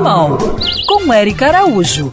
Animal, com Eric Araújo.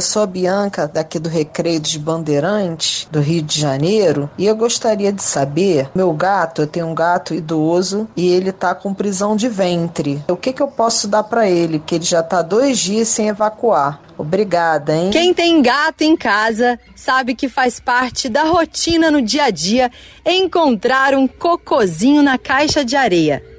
Sou a Bianca, daqui do Recreio dos Bandeirantes, do Rio de Janeiro, e eu gostaria de saber: meu gato, eu tenho um gato idoso e ele tá com prisão de ventre. O que, que eu posso dar para ele? Porque ele já tá dois dias sem evacuar. Obrigada, hein? Quem tem gato em casa sabe que faz parte da rotina no dia a dia encontrar um cocozinho na caixa de areia.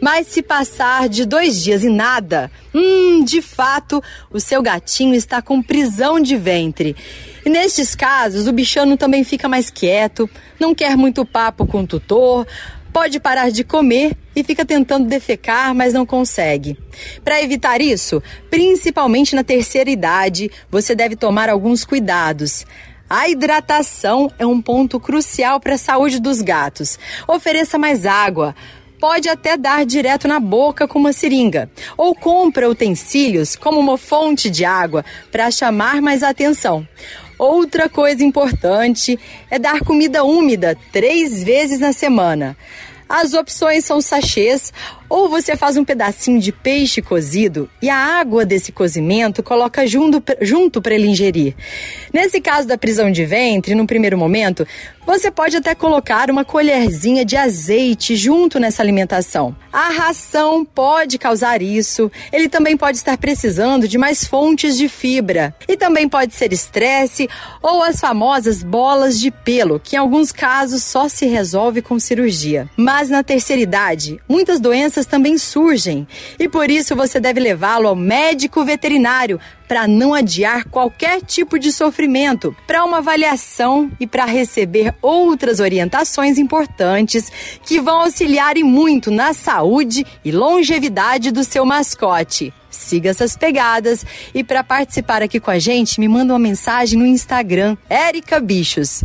Mas se passar de dois dias e nada, hum, de fato, o seu gatinho está com prisão de ventre. E nestes casos, o bichano também fica mais quieto, não quer muito papo com o tutor, pode parar de comer e fica tentando defecar, mas não consegue. Para evitar isso, principalmente na terceira idade, você deve tomar alguns cuidados. A hidratação é um ponto crucial para a saúde dos gatos. Ofereça mais água pode até dar direto na boca com uma seringa, ou compra utensílios como uma fonte de água para chamar mais atenção. Outra coisa importante é dar comida úmida três vezes na semana. As opções são sachês ou você faz um pedacinho de peixe cozido e a água desse cozimento coloca junto, junto para ele ingerir. Nesse caso da prisão de ventre, no primeiro momento, você pode até colocar uma colherzinha de azeite junto nessa alimentação. A ração pode causar isso. Ele também pode estar precisando de mais fontes de fibra. E também pode ser estresse ou as famosas bolas de pelo, que em alguns casos só se resolve com cirurgia. Mas na terceira idade, muitas doenças doenças também surgem e por isso você deve levá-lo ao médico veterinário para não adiar qualquer tipo de sofrimento, para uma avaliação e para receber outras orientações importantes que vão auxiliar e muito na saúde e longevidade do seu mascote. Siga essas pegadas e para participar aqui com a gente, me manda uma mensagem no Instagram, Erica Bichos.